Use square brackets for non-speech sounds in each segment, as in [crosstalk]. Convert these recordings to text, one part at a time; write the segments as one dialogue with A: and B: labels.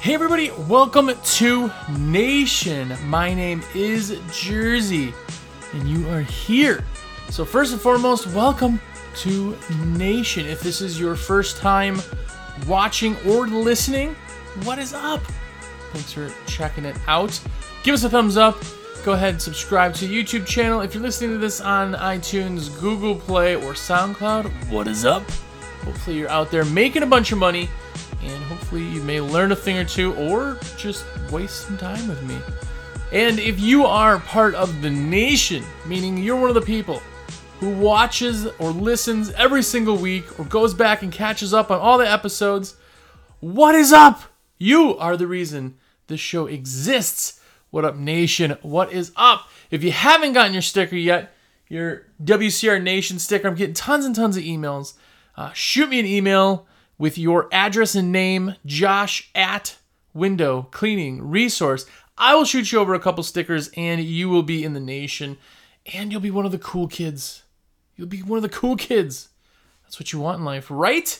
A: Hey everybody, welcome to Nation. My name is Jersey, and you are here. So first and foremost, welcome to Nation. If this is your first time watching or listening, what is up? Thanks for checking it out. Give us a thumbs up. Go ahead and subscribe to YouTube channel. If you're listening to this on iTunes, Google Play, or SoundCloud, what is up? Hopefully you're out there making a bunch of money and hopefully you may learn a thing or two or just waste some time with me. And if you are part of the nation, meaning you're one of the people who watches or listens every single week or goes back and catches up on all the episodes, what is up? You are the reason this show exists. What up, nation? What is up? If you haven't gotten your sticker yet, your WCR Nation sticker, I'm getting tons and tons of emails. Uh, shoot me an email with your address and name, Josh at Window Cleaning Resource. I will shoot you over a couple stickers and you will be in the nation and you'll be one of the cool kids. You'll be one of the cool kids. That's what you want in life, right?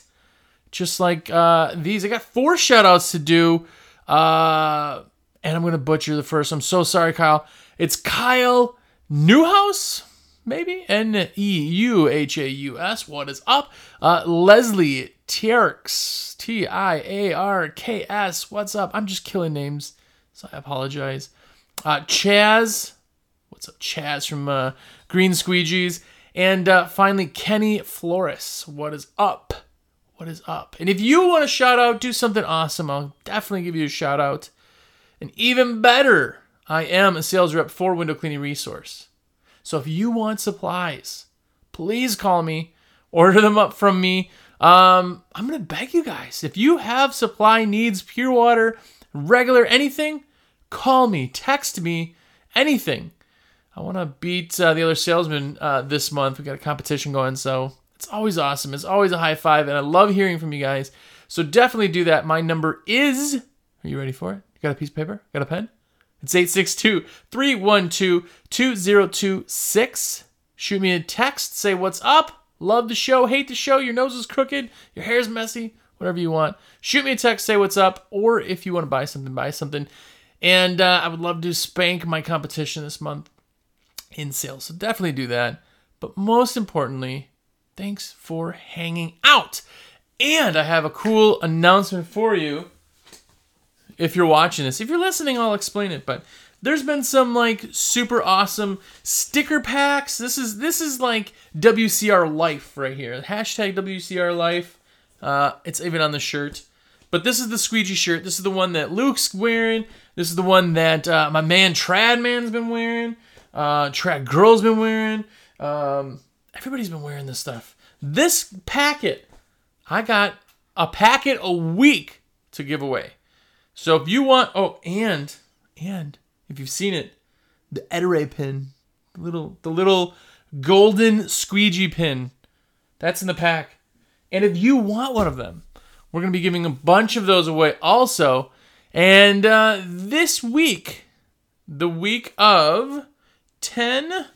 A: Just like uh, these. I got four shout outs to do. Uh, and I'm going to butcher the first. I'm so sorry, Kyle. It's Kyle Newhouse, maybe? N E U H A U S. What is up? Uh, Leslie Tiarks, T I A R K S. What's up? I'm just killing names, so I apologize. Uh, Chaz, what's up, Chaz from uh, Green Squeegees, and uh, finally Kenny Flores. What is up? What is up? And if you want a shout out, do something awesome. I'll definitely give you a shout out. And even better, I am a sales rep for Window Cleaning Resource. So if you want supplies, please call me, order them up from me. Um, I'm gonna beg you guys if you have supply needs, pure water, regular anything, call me, text me, anything. I want to beat uh, the other salesman uh, this month. We got a competition going, so it's always awesome. It's always a high five, and I love hearing from you guys. So definitely do that. My number is. Are you ready for it? You got a piece of paper? Got a pen? It's 862 312 2026. Shoot me a text. Say what's up. Love the show, hate the show, your nose is crooked, your hair's messy, whatever you want. Shoot me a text, say what's up, or if you want to buy something, buy something. And uh, I would love to spank my competition this month in sales. So definitely do that. But most importantly, thanks for hanging out. And I have a cool announcement for you if you're watching this. If you're listening, I'll explain it. But there's been some like super awesome sticker packs. This is this is like WCR Life right here. Hashtag WCR Life. Uh, it's even on the shirt. But this is the squeegee shirt. This is the one that Luke's wearing. This is the one that uh, my man Trad Man's been wearing. Uh, Trad Girl's been wearing. Um, everybody's been wearing this stuff. This packet, I got a packet a week to give away. So if you want, oh, and and if you've seen it, the Ettore pin, the little the little golden squeegee pin, that's in the pack. And if you want one of them, we're gonna be giving a bunch of those away also. And uh, this week, the week of 10,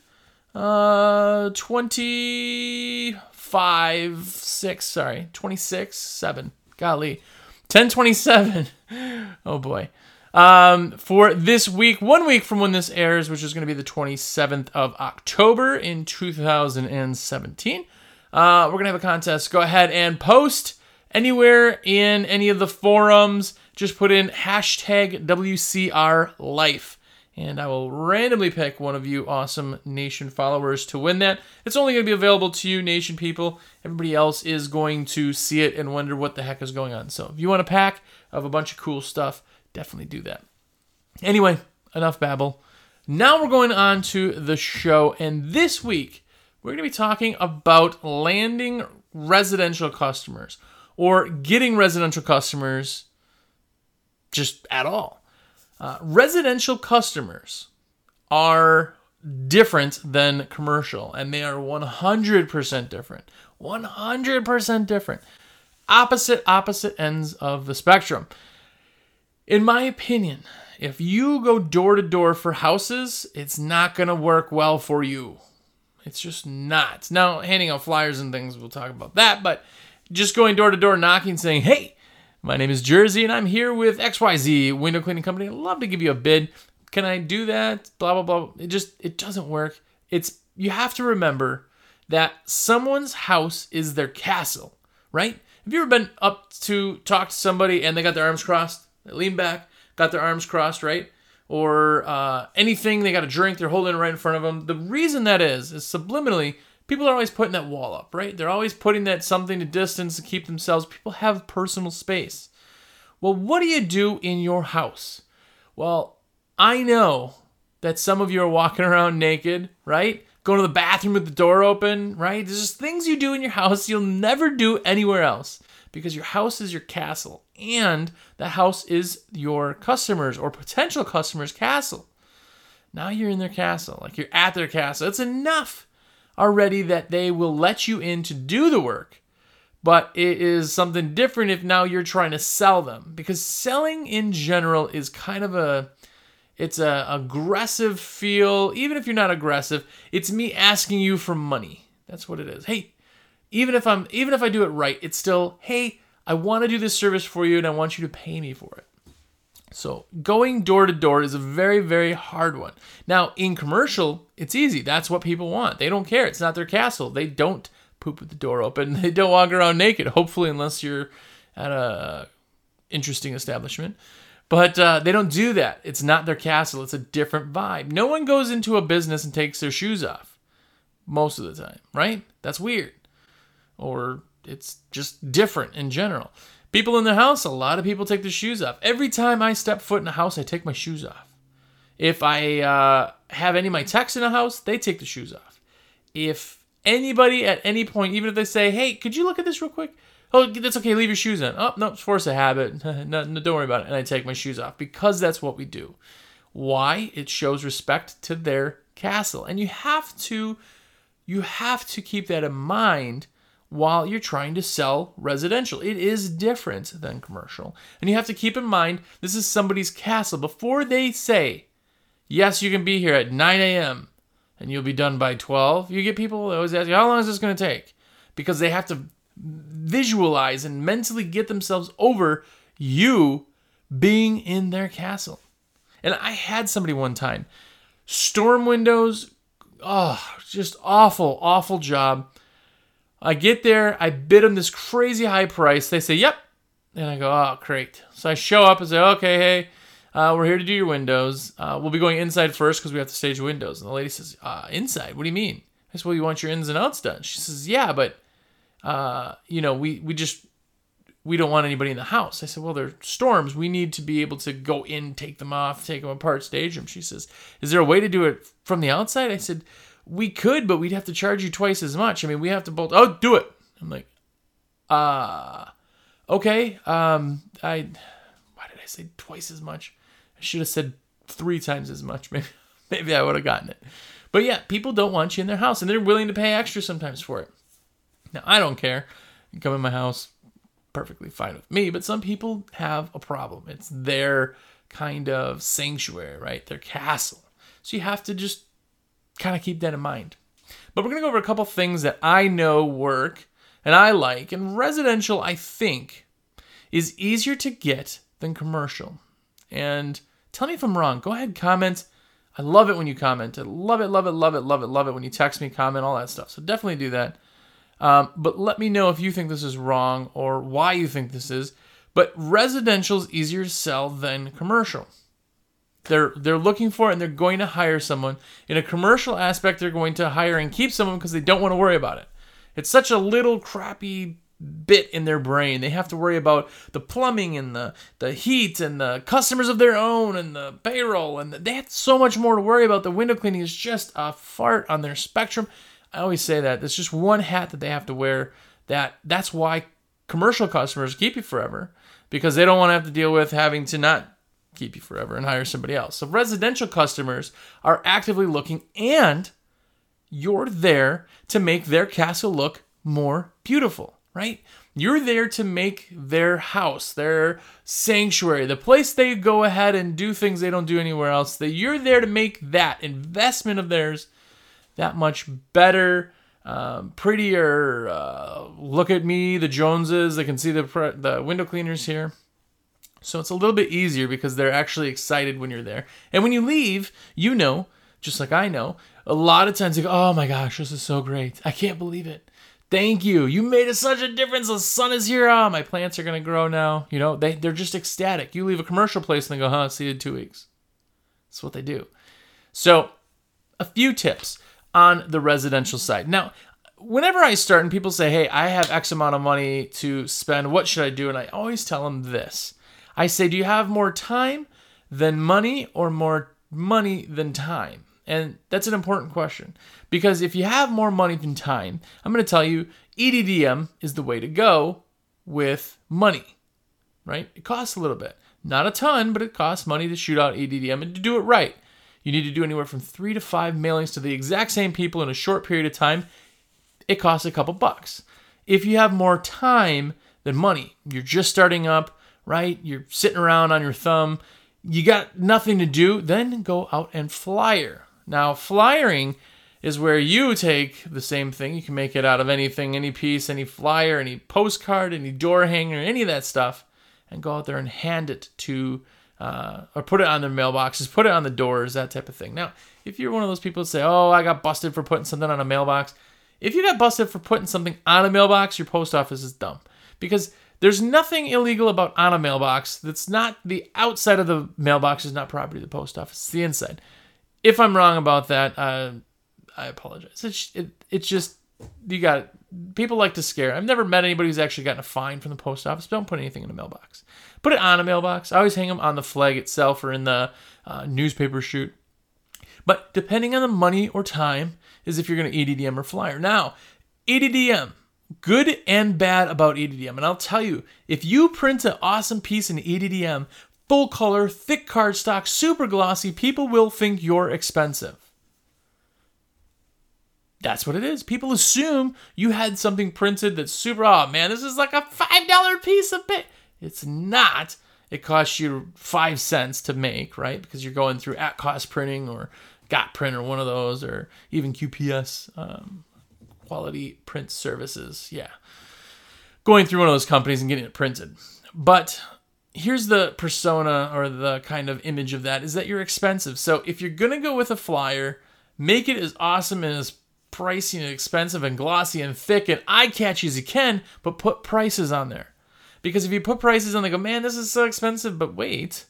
A: uh, 25, 6, sorry, 26, 7. Golly. 1027. [laughs] Oh boy um, for this week, one week from when this airs, which is going to be the 27th of October in 2017. Uh, we're going to have a contest. Go ahead and post anywhere in any of the forums. Just put in hashtag WCR Life. And I will randomly pick one of you awesome Nation followers to win that. It's only going to be available to you, Nation people. Everybody else is going to see it and wonder what the heck is going on. So if you want to pack of a bunch of cool stuff, definitely do that. Anyway, enough babble. Now we're going on to the show, and this week we're going to be talking about landing residential customers or getting residential customers just at all. Uh, residential customers are different than commercial, and they are 100% different. 100% different. Opposite, opposite ends of the spectrum. In my opinion, if you go door to door for houses, it's not going to work well for you. It's just not. Now, handing out flyers and things, we'll talk about that, but just going door to door knocking saying, hey, My name is Jersey, and I'm here with XYZ Window Cleaning Company. I'd love to give you a bid. Can I do that? Blah blah blah. It just it doesn't work. It's you have to remember that someone's house is their castle, right? Have you ever been up to talk to somebody and they got their arms crossed? They lean back, got their arms crossed, right? Or uh, anything, they got a drink, they're holding it right in front of them. The reason that is, is subliminally, people are always putting that wall up, right? They're always putting that something to distance to keep themselves. People have personal space. Well, what do you do in your house? Well, I know that some of you are walking [laughs] around naked, right? Going to the bathroom with the door open, right? There's just things you do in your house you'll never do anywhere else because your house is your castle and the house is your customers or potential customers' castle. Now you're in their castle, like you're at their castle. It's enough already that they will let you in to do the work. But it is something different if now you're trying to sell them because selling in general is kind of a it's a aggressive feel. Even if you're not aggressive, it's me asking you for money. That's what it is. Hey, even if I'm even if I do it right, it's still, hey, I want to do this service for you and I want you to pay me for it. So going door to door is a very, very hard one. Now, in commercial, it's easy. That's what people want. They don't care. It's not their castle. They don't poop with the door open. [laughs] They don't walk around naked, hopefully, unless you're at a interesting establishment. But uh, they don't do that. It's not their castle. It's a different vibe. No one goes into a business and takes their shoes off most of the time, right? That's weird. Or it's just different in general. People in the house, a lot of people take their shoes off. Every time I step foot in a house, I take my shoes off. If I uh, have any of my techs in a house, they take the shoes off. If anybody at any point, even if they say, "Hey, could you look at this real quick?" Oh, that's okay. Leave your shoes on. Oh, no, it's force a habit. [laughs] no, no, don't worry about it. And I take my shoes off because that's what we do. Why? It shows respect to their castle, and you have to, you have to keep that in mind while you're trying to sell residential. It is different than commercial, and you have to keep in mind this is somebody's castle before they say, "Yes, you can be here at 9 a.m." and you'll be done by 12. You get people always ask you, "How long is this going to take?" Because they have to visualize and mentally get themselves over you being in their castle. And I had somebody one time, storm windows, oh, just awful, awful job. I get there, I bid them this crazy high price. They say, yep. And I go, oh, great. So I show up and say, okay, hey, uh, we're here to do your windows. Uh, we'll be going inside first because we have to stage windows. And the lady says, uh, inside? What do you mean? I said, well, you want your ins and outs done. She says, yeah, but uh, you know, we we just we don't want anybody in the house. I said, well, they're storms. We need to be able to go in, take them off, take them apart, stage them. She says, is there a way to do it from the outside? I said, we could, but we'd have to charge you twice as much. I mean, we have to bolt. Oh, do it. I'm like, uh, okay. Um, I, why did I say twice as much? I should have said three times as much. [laughs] Maybe, maybe I would have gotten it. But yeah, people don't want you in their house, and they're willing to pay extra sometimes for it. Now, I don't care. You come in my house, perfectly fine with me, but some people have a problem. It's their kind of sanctuary, right? Their castle. So you have to just kind of keep that in mind. But we're going to go over a couple things that I know work and I like. And residential, I think, is easier to get than commercial. And tell me if I'm wrong. Go ahead, comment. I love it when you comment. I love it, love it, love it, love it, love it when you text me, comment, all that stuff. So definitely do that. Um, but let me know if you think this is wrong or why you think this is. But residential is easier to sell than commercial. They're they're looking for it and they're going to hire someone. In a commercial aspect, they're going to hire and keep someone because they don't want to worry about it. It's such a little crappy bit in their brain. They have to worry about the plumbing and the, the heat and the customers of their own and the payroll and the, they have so much more to worry about. The window cleaning is just a fart on their spectrum. I always say that. It's just one hat that they have to wear. That that's why commercial customers keep you forever because they don't want to have to deal with having to not keep you forever and hire somebody else. So residential customers are actively looking and you're there to make their castle look more beautiful, right? You're there to make their house, their sanctuary, the place they go ahead and do things they don't do anywhere else. That you're there to make that investment of theirs that much better, um, prettier. Uh, look at me, the Joneses. They can see the the window cleaners here. So it's a little bit easier because they're actually excited when you're there. And when you leave, you know, just like I know, a lot of times you go, "Oh my gosh, this is so great! I can't believe it." Thank you. You made such a difference. The sun is here. Oh, my plants are gonna grow now. You know, they they're just ecstatic. You leave a commercial place and they go, huh, see you in two weeks. That's what they do. So a few tips on the residential side. Now, whenever I start and people say, hey, I have X amount of money to spend, what should I do? And I always tell them this. I say, do you have more time than money or more money than time? And that's an important question because if you have more money than time, I'm going to tell you EDDM is the way to go with money, right? It costs a little bit. Not a ton, but it costs money to shoot out EDDM and to do it right. You need to do anywhere from three to five mailings to the exact same people in a short period of time. It costs a couple bucks. If you have more time than money, you're just starting up, right? You're sitting around on your thumb, you got nothing to do, then go out and flyer. Now, flyering is where you take the same thing. You can make it out of anything, any piece, any flyer, any postcard, any door hanger, any of that stuff, and go out there and hand it to, uh, or put it on their mailboxes, put it on the doors, that type of thing. Now, if you're one of those people that say, oh, I got busted for putting something on a mailbox, if you got busted for putting something on a mailbox, your post office is dumb. Because there's nothing illegal about on a mailbox. That's not the outside of the mailbox is not property of the post office. It's the inside. If I'm wrong about that, uh, I apologize. It's it, it's just you got people like to scare. I've never met anybody who's actually gotten a fine from the post office. Don't put anything in a mailbox. Put it on a mailbox. I always hang them on the flag itself or in the uh, newspaper chute. But depending on the money or time, is if you're going to EDDM or flyer. Now, EDDM, good and bad about EDDM. And I'll tell you, if you print an awesome piece in EDDM, full color, thick cardstock, super glossy, people will think you're expensive. That's what it is. People assume you had something printed that's super, oh man, this is like a $5 piece of paper. It's not. It costs you five cents to make, right? Because you're going through at cost printing or Got Print or one of those, or even QPS, um, Quality Print Services. Yeah. Going through one of those companies and getting it printed. But here's the persona or the kind of image of that is that you're expensive. So if you're going to go with a flyer, make it as awesome and as pricey and expensive and glossy and thick and eye catchy as you can, but put prices on there. Because if you put prices on, they go, man, this is so expensive, but wait,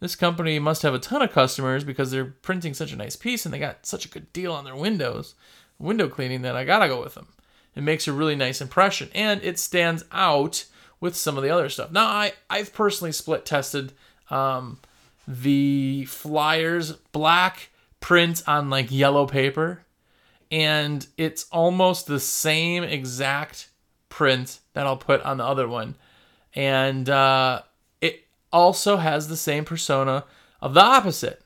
A: this company must have a ton of customers because they're printing such a nice piece and they got such a good deal on their windows, window cleaning, that I gotta go with them. It makes a really nice impression and it stands out with some of the other stuff. Now, I, I've personally split tested um, the flyers black print on like yellow paper, and it's almost the same exact print that I'll put on the other one. And uh, it also has the same persona of the opposite.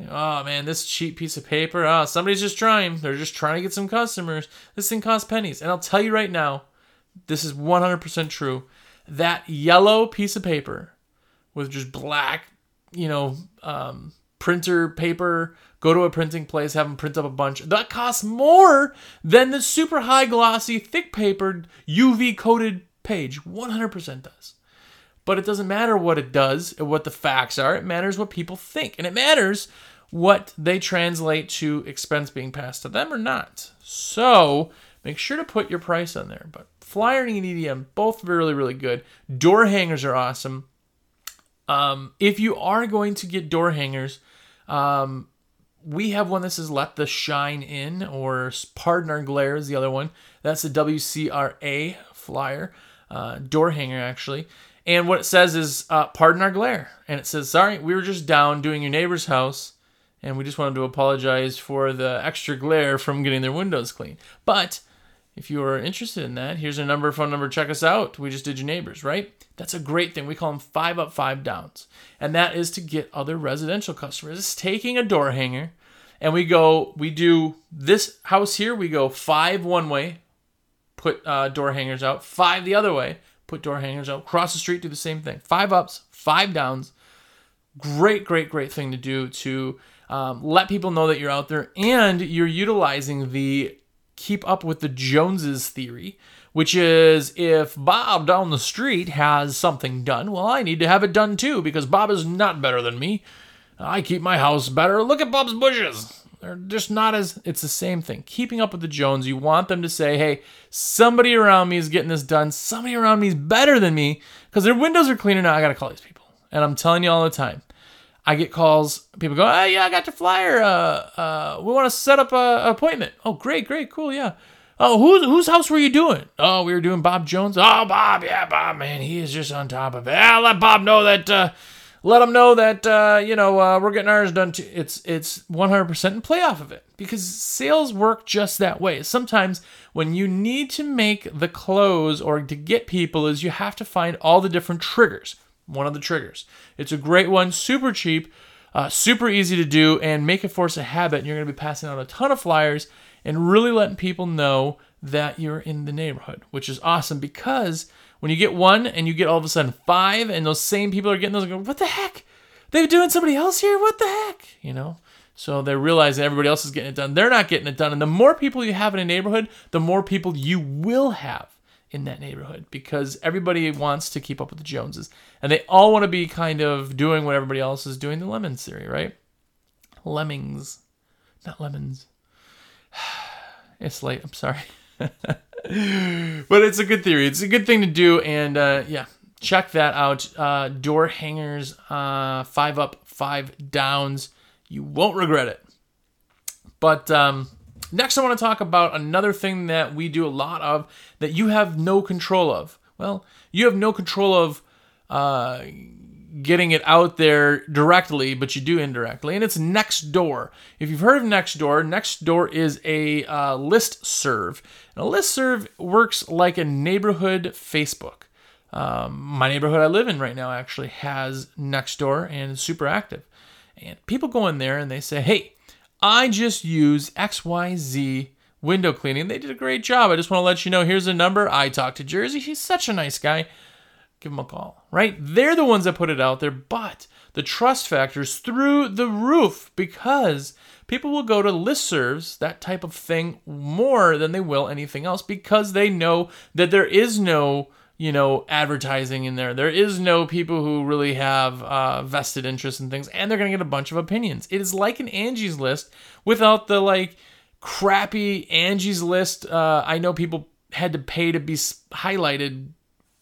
A: Oh man, this cheap piece of paper. Oh, somebody's just trying. They're just trying to get some customers. This thing costs pennies. And I'll tell you right now, this is 100% true. That yellow piece of paper with just black, you know, um, printer paper, go to a printing place, have them print up a bunch. That costs more than the super high glossy, thick papered, UV coated page. 100% does. But it doesn't matter what it does, what the facts are. It matters what people think. And it matters what they translate to expense being passed to them or not. So make sure to put your price on there. But flyer and EDM, both really, really good. Door hangers are awesome. Um, if you are going to get door hangers, um, we have one that says "Let the Shine In" or "Pardon Our Glare" is the other one. That's the WCRA flyer, uh, door hanger actually. And what it says is, uh, pardon our glare. And it says, sorry, we were just down doing your neighbor's house, and we just wanted to apologize for the extra glare from getting their windows clean. But if you are interested in that, here's a number, phone number, check us out. We just did your neighbors, right? That's a great thing. We call them five up, five downs. And that is to get other residential customers. It's taking a door hanger and we go, we do this house here, we go five one way, put uh, door hangers out, five the other way, put door hangers out. Cross the street, do the same thing. Five ups, five downs. Great, great, great thing to do to um, let people know that you're out there and you're utilizing the keep up with the Joneses theory, which is if Bob down the street has something done, well, I need to have it done too because Bob is not better than me. I keep my house better. Look at Bob's bushes. They're just not as, it's the same thing. Keeping up with the Jones, you want them to say, hey, somebody around me is getting this done. Somebody around me is better than me because their windows are cleaner now. I got to call these people. And I'm telling you all the time, I get calls. People go, "Hey, yeah, I got your flyer. Uh, uh, we want to set up a, appointment." Oh, great, great, cool, yeah. Oh, whose whose house were you doing? Oh, we were doing Bob Jones. Oh, Bob, yeah, Bob, man, he is just on top of it. Yeah, let Bob know that. Uh, let them know that uh, you know uh, we're getting ours done too. It's it's 100% and play off of it because sales work just that way. Sometimes when you need to make the close or to get people, is you have to find all the different triggers one of the triggers. It's a great one, super cheap, uh, super easy to do, and make it force a habit. And you're going to be passing out a ton of flyers and really letting people know that you're in the neighborhood, which is awesome because when you get one and you get all of a sudden five, and those same people are getting those, go, what the heck? They're doing somebody else here? What the heck? You know? So they're realizing everybody else is getting it done. They're not getting it done. And the more people you have in a neighborhood, the more people you will have in that neighborhood because everybody wants to keep up with the Joneses and they all want to be kind of doing what everybody else is doing the lemons theory, right? Lemmings, not lemons. [sighs] It's late. I'm sorry. [laughs] [laughs] but it's a good theory. It's a good thing to do. And uh, yeah, check that out. Uh, door hangers, uh, five up, five downs. You won't regret it. But um, Next, I want to talk about another thing that we do a lot of that you have no control of. Well, you have no control of uh, getting it out there directly, but you do indirectly, and it's Nextdoor. If you've heard of Nextdoor, Nextdoor is a uh, listserv. And a listserv works like a neighborhood Facebook. Um, my neighborhood I live in right now actually has Nextdoor and is super active. And people go in there and they say, hey, I just use XYZ window cleaning. They did a great job. I just want to let you know here's a number. I talked to Jersey. He's such a nice guy. Give them a call, right? They're the ones that put it out there, but the trust factor is through the roof because people will go to listservs, that type of thing, more than they will anything else because they know that there is no you know, advertising in there. There is no people who really have uh, vested interest in things, and they're going to get a bunch of opinions. It is like an Angie's List without the like crappy Angie's List. Uh, I know people had to pay to be highlighted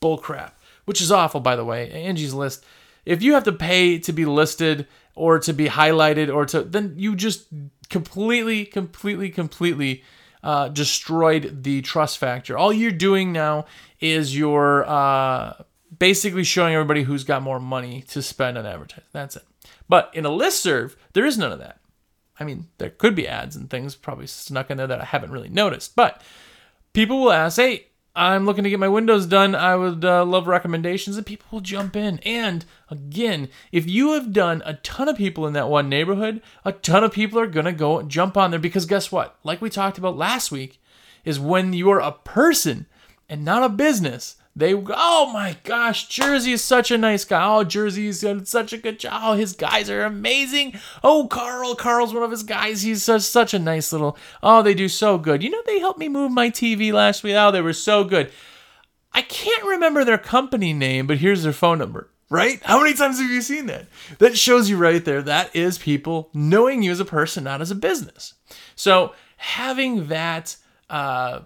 A: bullcrap, which is awful, by the way. Angie's List. If you have to pay to be listed or to be highlighted or to, then you just completely, completely, completely uh, destroyed the trust factor. All you're doing now is you're uh, basically showing everybody who's got more money to spend on advertising. That's it. But in a listserv, there is none of that. I mean, there could be ads and things probably snuck in there that I haven't really noticed. But people will ask, hey, I'm looking to get my windows done. I would uh, love recommendations, and people will jump in. And again, if you have done a ton of people in that one neighborhood, a ton of people are going to go and jump on there because guess what? Like we talked about last week, is when you're a person and not a business, they oh my gosh, Jersey is such a nice guy. Oh, Jersey's done such a good job. Oh, his guys are amazing. Oh, Carl, Carl's one of his guys. He's such such a nice little. Oh, they do so good. You know, they helped me move my TV last week. Oh, they were so good. I can't remember their company name, but here's their phone number. Right? How many times have you seen that? That shows you right there. That is people knowing you as a person, not as a business. So having that. Uh,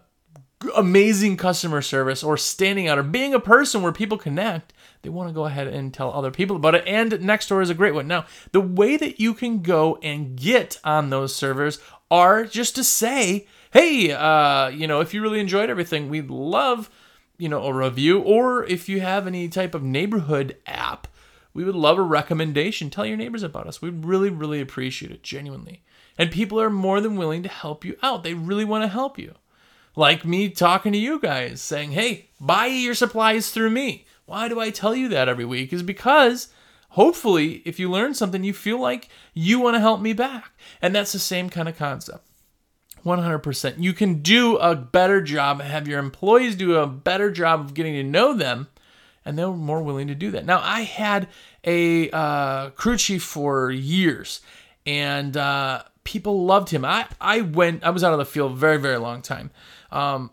A: amazing customer service or standing out or being a person where people connect, they want to go ahead and tell other people about it. And Nextdoor is a great one. Now, the way that you can go and get on those servers are just to say, hey, uh, you know, if you really enjoyed everything, we'd love, you know, a review. Or if you have any type of neighborhood app, we would love a recommendation. Tell your neighbors about us. We'd really, really appreciate it, genuinely. And people are more than willing to help you out. They really want to help you like me talking to you guys saying, hey, buy your supplies through me. Why do I tell you that every week? Is because hopefully, if you learn something, you feel like you want to help me back. And that's the same kind of concept. 100%. You can do a better job, have your employees do a better job of getting to know them, and they're more willing to do that. Now, I had a uh, crew chief for years, and uh, people loved him. I I went I was out of the field very very long time. Um,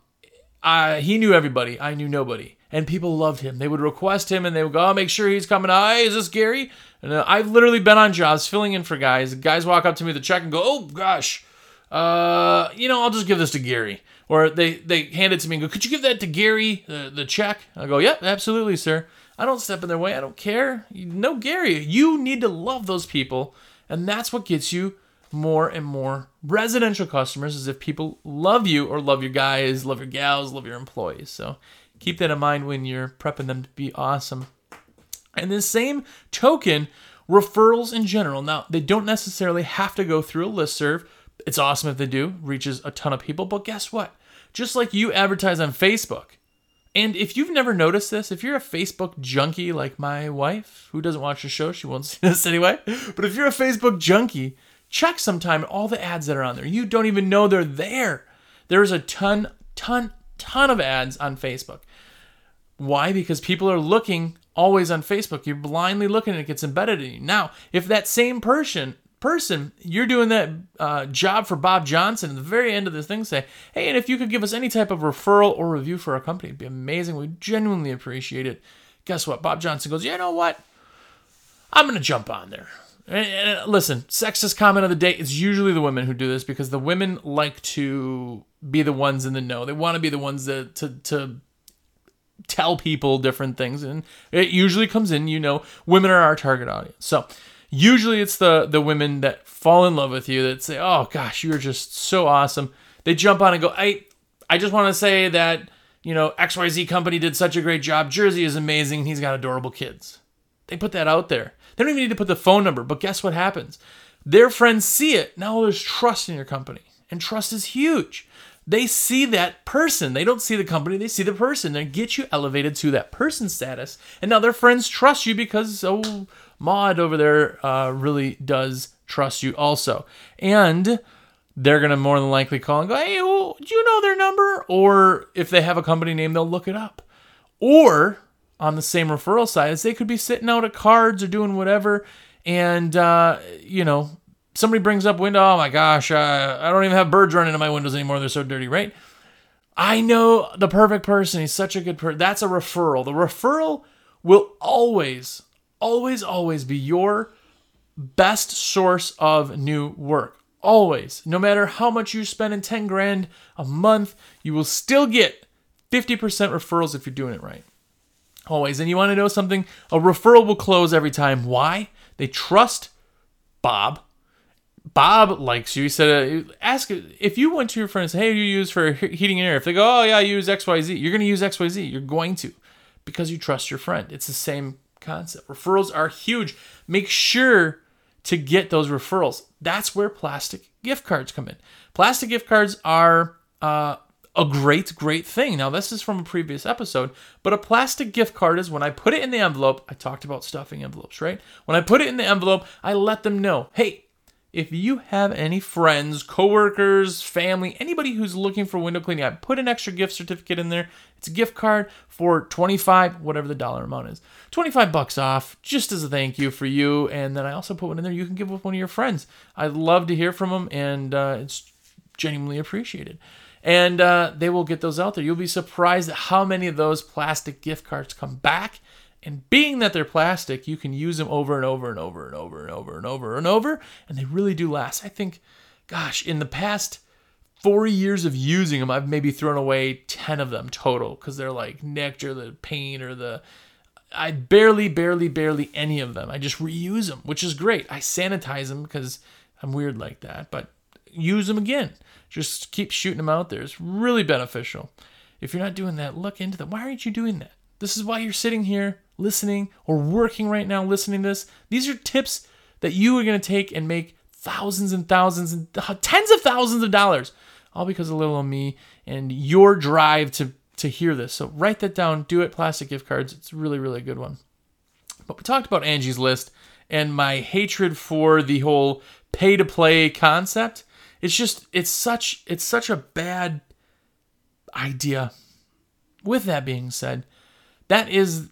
A: I, he knew everybody. I knew nobody, and people loved him. They would request him, and they would go, "Oh, make sure he's coming." Hey, is this Gary? And uh, I've literally been on jobs filling in for guys. Guys walk up to me with the check and go, "Oh gosh, uh, you know, I'll just give this to Gary." Or they they hand it to me and go, "Could you give that to Gary the check?" I go, "Yep, absolutely, sir." I don't step in their way. I don't care. No, Gary, you need to love those people, and that's what gets you more and more residential customers is if people love you or love your guys, love your gals, love your employees. So keep that in mind when you're prepping them to be awesome. And the same token, referrals in general. Now, they don't necessarily have to go through a listserv. It's awesome if they do, reaches a ton of people. But guess what? Just like you advertise on Facebook, and if you've never noticed this, if you're a Facebook junkie like my wife, who doesn't watch the show, she won't [laughs] see this anyway. But if you're a Facebook junkie, check sometime all the ads that are on there. You don't even know they're there. There's a ton, ton, ton of ads on Facebook. Why? Because people are looking always on Facebook. You're blindly looking and it gets embedded in you. Now, if that same person person, you're doing that uh, job for Bob Johnson. At the very end of this thing, say, hey, and if you could give us any type of referral or review for our company, it'd be amazing. We genuinely appreciate it. Guess what? Bob Johnson goes, you know what? I'm to jump on there. And, and listen, sexist comment of the day is usually the women who do this because the women like to be the ones in the know. They want to be the ones that to to tell people different things, and it usually comes in. You know, women are our target audience, so usually it's the the women that fall in love with you that say, "Oh gosh, you're just so awesome." They jump on and go, "I I just want to say that you know XYZ company did such a great job. Jersey is amazing. He's got adorable kids." They put that out there. They don't even need to put the phone number, but guess what happens? Their friends see it. Now there's trust in your company, and trust is huge. They see that person. They don't see the company, they see the person. They get you elevated to that person status. And now their friends trust you because, oh, Maud over there uh, really does trust you also. And they're going to more than likely call and go, hey, well, do you know their number? Or if they have a company name, they'll look it up. Or on the same referral side is they could be sitting out at cards or doing whatever. And uh, you know somebody brings up window oh my gosh uh, i don't even have birds running in my windows anymore. They're so dirty right? I know the perfect person. He's such a good person that's a referral. The referral will always always always be your best source of new work. Always. No matter how much you spend in 10 grand a month you will still get 50% referrals if you're doing it right always. And you want to know something? A referral will close every time. Why? They trust Bob. Bob likes you. He said, uh, ask if you went to your friends, hey, you use for heating and air. If they go, oh, yeah, I use XYZ, you're going to use XYZ. You're going to because you trust your friend. It's the same concept. Referrals are huge. Make sure to get those referrals. That's where plastic gift cards come in. Plastic gift cards are uh, a great, great thing. Now, this is from a previous episode, but a plastic gift card is when I put it in the envelope. I talked about stuffing envelopes, right? When I put it in the envelope, I let them know hey, if you have any friends, coworkers, family, anybody who's looking for window cleaning, I put an extra gift certificate in there. It's a gift card for 25, whatever the dollar amount is. 25 bucks off, just as a thank you for you. And then I also put one in there you can give with one of your friends. I'd love to hear from them, and uh, it's genuinely appreciated and uh, they will get those out there. You'll be surprised at how many of those plastic gift cards come back. And being that they're plastic, you can use them over and over and over and over and over and over and over, and they really do last. I think, gosh, in the past four years of using them, I've maybe thrown away 10 of them total because they're like or the paint or the. I barely, barely, barely any of them. I just reuse them, which is great. I sanitize them because I'm weird like that, but use them again. Just keep shooting them out there. It's really beneficial. If you're not doing that, look into that. Why aren't you doing that? This is why you're sitting here listening or working right now listening to this. These are tips that you are going to take and make thousands and thousands and tens of thousands of dollars all because of little me and your drive to to hear this. So write that down, do it plastic gift cards. It's really really good one. But we talked about Angie's list and my hatred for the whole pay to play concept. It's just it's such it's such a bad idea. With that being said, that is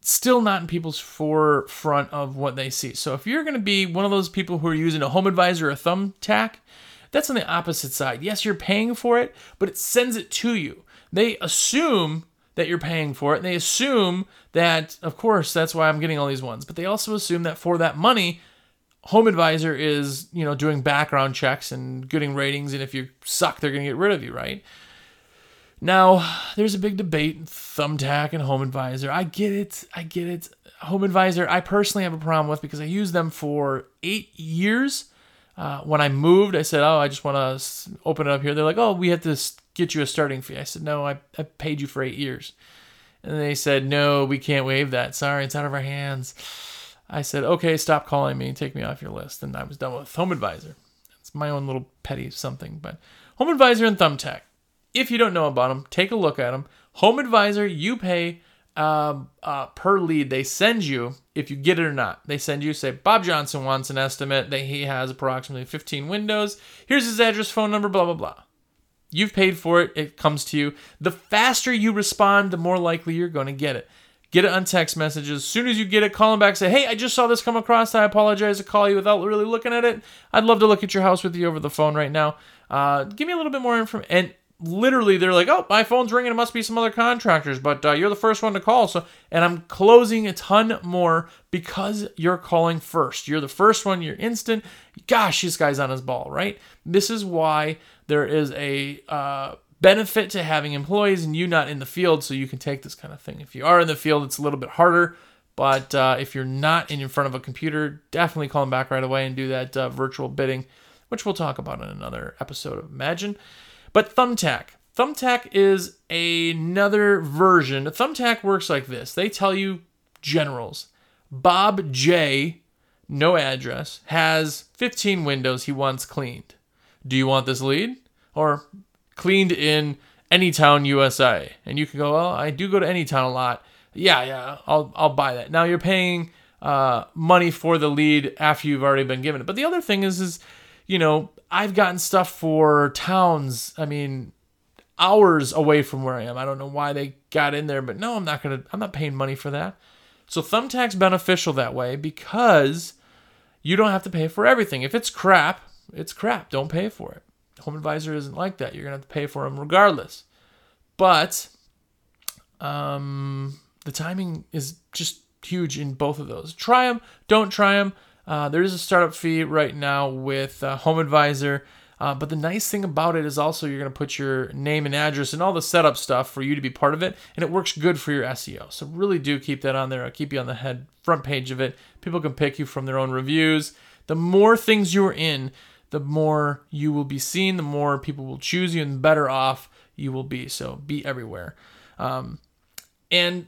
A: still not in people's forefront of what they see. So if you're going to be one of those people who are using a home advisor or a thumbtack, that's on the opposite side. Yes, you're paying for it, but it sends it to you. They assume that you're paying for it. And they assume that, of course, that's why I'm getting all these ones. But they also assume that for that money, Home Advisor is, you know, doing background checks and getting ratings. And if you suck, they're going to get rid of you, right? Now, there's a big debate Thumbtack and Home Advisor. I get it. I get it. Home Advisor, I personally have a problem with because I used them for eight years. Uh, when I moved, I said, Oh, I just want to open it up here. They're like, Oh, we have to get you a starting fee. I said, No, I, I paid you for eight years. And they said, No, we can't waive that. Sorry, it's out of our hands. I said, Okay, stop calling me. Take me off your list. And I was done with Home Advisor. It's my own little petty something. But Home Advisor and Thumbtack. If you don't know about them, take a look at them. Home Advisor, you pay um, uh, per lead they send you if you get it or not. They send you, say, Bob Johnson wants an estimate that he has approximately 15 windows. Here's his address, phone number, blah, blah, blah. You've paid for it, it comes to you. The faster you respond, the more likely you're going to get it. Get it on text messages. As soon as you get it, call them back. Say, hey, I just saw this come across. I apologize to call you without really looking at it. I'd love to look at your house with you over the phone right now. Uh, give me a little bit more information. And literally, they're like, oh, my phone's ringing. It must be some other contractors, but uh, you're the first one to call. So, and I'm closing a ton more because you're calling first. You're the first one. You're instant. Gosh, this guy's on his ball, right? This is why there is a uh, benefit to having employees and you not in the field so you can take this kind of thing. If you are in the field, it's a little bit harder. But uh, if you're not in front of a computer, definitely call them back right away and do that uh, virtual bidding, which we'll talk about in another episode of Imagine. But Thumbtack. Thumbtack is another version. Thumbtack works like this they tell you generals. Bob J, no address, has 15 windows he wants cleaned. Do you want this lead? Or cleaned in Anytown, USA. And you can go, well, I do go to Anytown a lot. Yeah, yeah, I'll, I'll buy that. Now you're paying uh, money for the lead after you've already been given it. But the other thing is, is, you know, I've gotten stuff for towns, I mean, hours away from where I am. I don't know why they got in there, but no, I'm not to, I'm not paying money for that. So Thumbtack's beneficial that way because you don't have to pay for everything. If it's crap, it's crap. Don't pay for it. Home Advisor isn't like that. You're gonna have to pay for them regardless. But um, the timing is just huge in both of those. Try them. Don't try them. Uh, there is a startup fee right now with uh, Home Advisor. Uh, but the nice thing about it is also you're going to put your name and address and all the setup stuff for you to be part of it, and it works good for your SEO. So really do keep that on there. I'll keep you on the head front page of it. People can pick you from their own reviews. The more things you're in, the more you will be seen, the more people will choose you, and the better off you will be. So be everywhere. Um, and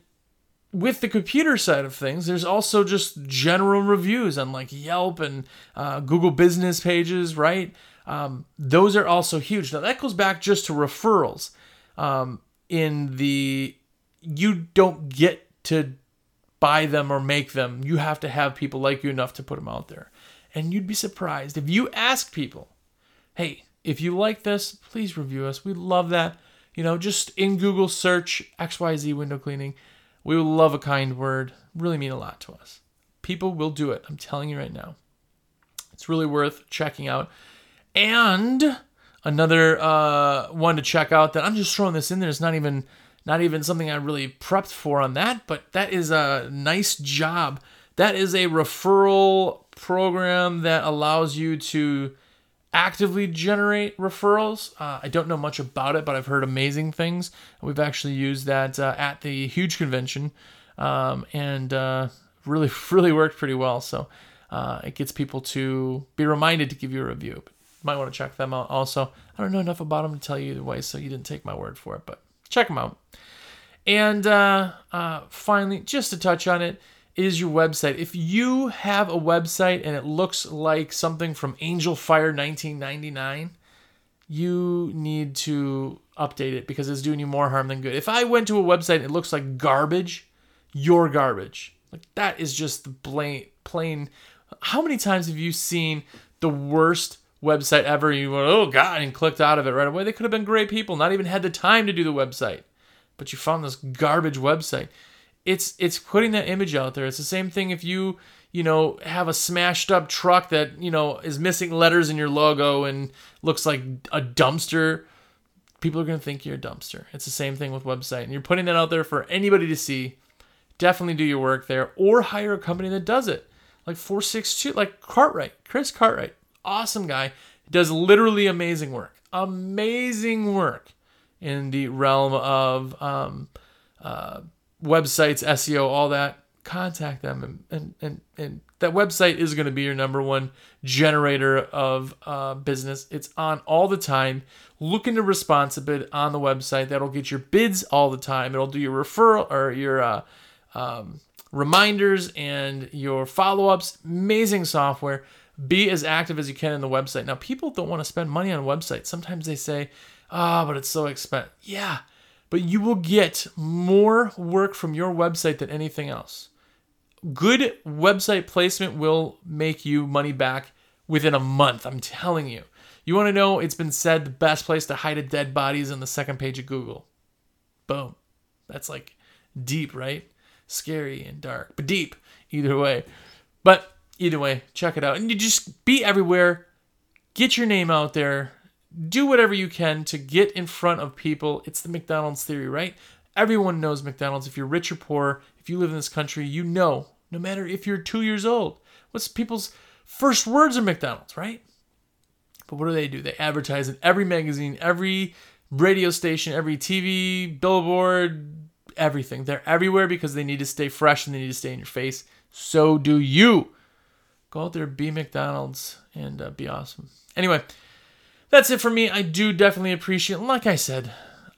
A: with the computer side of things, there's also just general reviews on like Yelp and uh, Google business pages, right? Um, those are also huge. Now, that goes back just to referrals. Um, in the, you don't get to buy them or make them, you have to have people like you enough to put them out there. And you'd be surprised if you ask people, hey, if you like this, please review us. We love that. You know, just in Google search XYZ window cleaning. We will love a kind word. Really mean a lot to us. People will do it. I'm telling you right now. It's really worth checking out. And another uh, one to check out that I'm just throwing this in there. It's not even not even something I really prepped for on that, but that is a NiceJob. That is a referral program that allows you to actively generate referrals. Uh, I don't know much about it, but I've heard amazing things. We've actually used that uh, at the huge convention, um, and uh, really, [laughs] really worked pretty well. So uh, it gets people to be reminded to give you a review. But you might want to check them out. Also, I don't know enough about them to tell you either way, so you didn't take my word for it, but check them out. And uh, uh, finally, just to touch on it is your website. If you have a website and it looks like something from Angelfire 1999, you need to update it because it's doing you more harm than good. If I went to a website and it looks like garbage, you're garbage. Like that is just the plain plain. How many times have you seen the worst website ever? You went, oh god, and clicked out of it right away. They could have been great people, not even had the time to do the website, but you found this garbage website it's it's putting that image out there. It's the same thing if you you know have a smashed up truck that you know is missing letters in your logo and looks like a dumpster. People are gonna think you're a dumpster. It's the same thing with website, and you're putting that out there for anybody to see. Definitely do your work there, or hire a company that does it, like 462, like Cartwright, Chris Cartwright, awesome guy, does literally amazing work, amazing work in the realm of um, uh, websites, SEO, all that, contact them. And, and, and, and that website is going to be your number one generator of uh, business. It's on all the time. Look into a bid on the website. That'll get your bids all the time. It'll do your referral or your uh, um, reminders and your follow ups. Amazing software. Be as active as you can in the website. Now, people don't want to spend money on websites. Sometimes they say, ah, oh, but it's so expensive. Yeah but you will get more work from your website than anything else. Good website placement will make you money back within a month. I'm telling you. You want to know? It's been said the best place to hide a dead body is on the second page of Google. Boom. That's like deep, right? Scary and dark, but deep either way. But either way, check it out. And you just be everywhere. Get your name out there do whatever you can to get in front of people. It's the McDonald's theory, right? Everyone knows McDonald's. If you're rich or poor, if you live in this country, you know, no matter if you're two years old, what's people's first words are McDonald's, right? But what do they do? They advertise in every magazine, every radio station, every TV, billboard, everything. They're everywhere because they need to stay fresh and they need to stay in your face. So do you. Go out there, be McDonald's, and uh, be awesome. Anyway, that's it for me. I do definitely appreciate, like I said,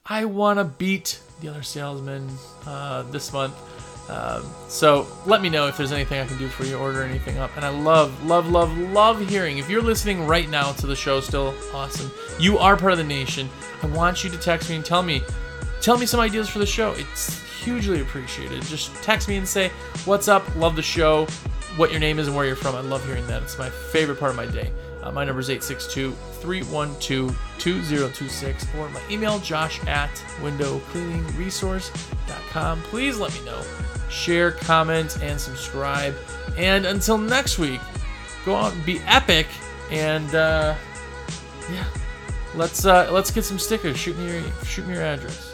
A: I want to beat the other salesman uh, this month. Um, so let me know if there's anything I can do for you, order anything up. And I love, love, love, love hearing. If you're listening right now to the show, still awesome. You are part of the nation. I want you to text me and tell me, tell me some ideas for the show. It's hugely appreciated. Just text me and say, what's up? Love the show. What your name is and where you're from. I love hearing that. It's my favorite part of my day. Uh, my number is 862 312 2026 or my email josh at windowcleaningresource.com. Please let me know. Share, comment, and subscribe. And until next week, go out and be epic. And uh, yeah, let's uh, let's get some stickers. Shoot me your shoot me your address.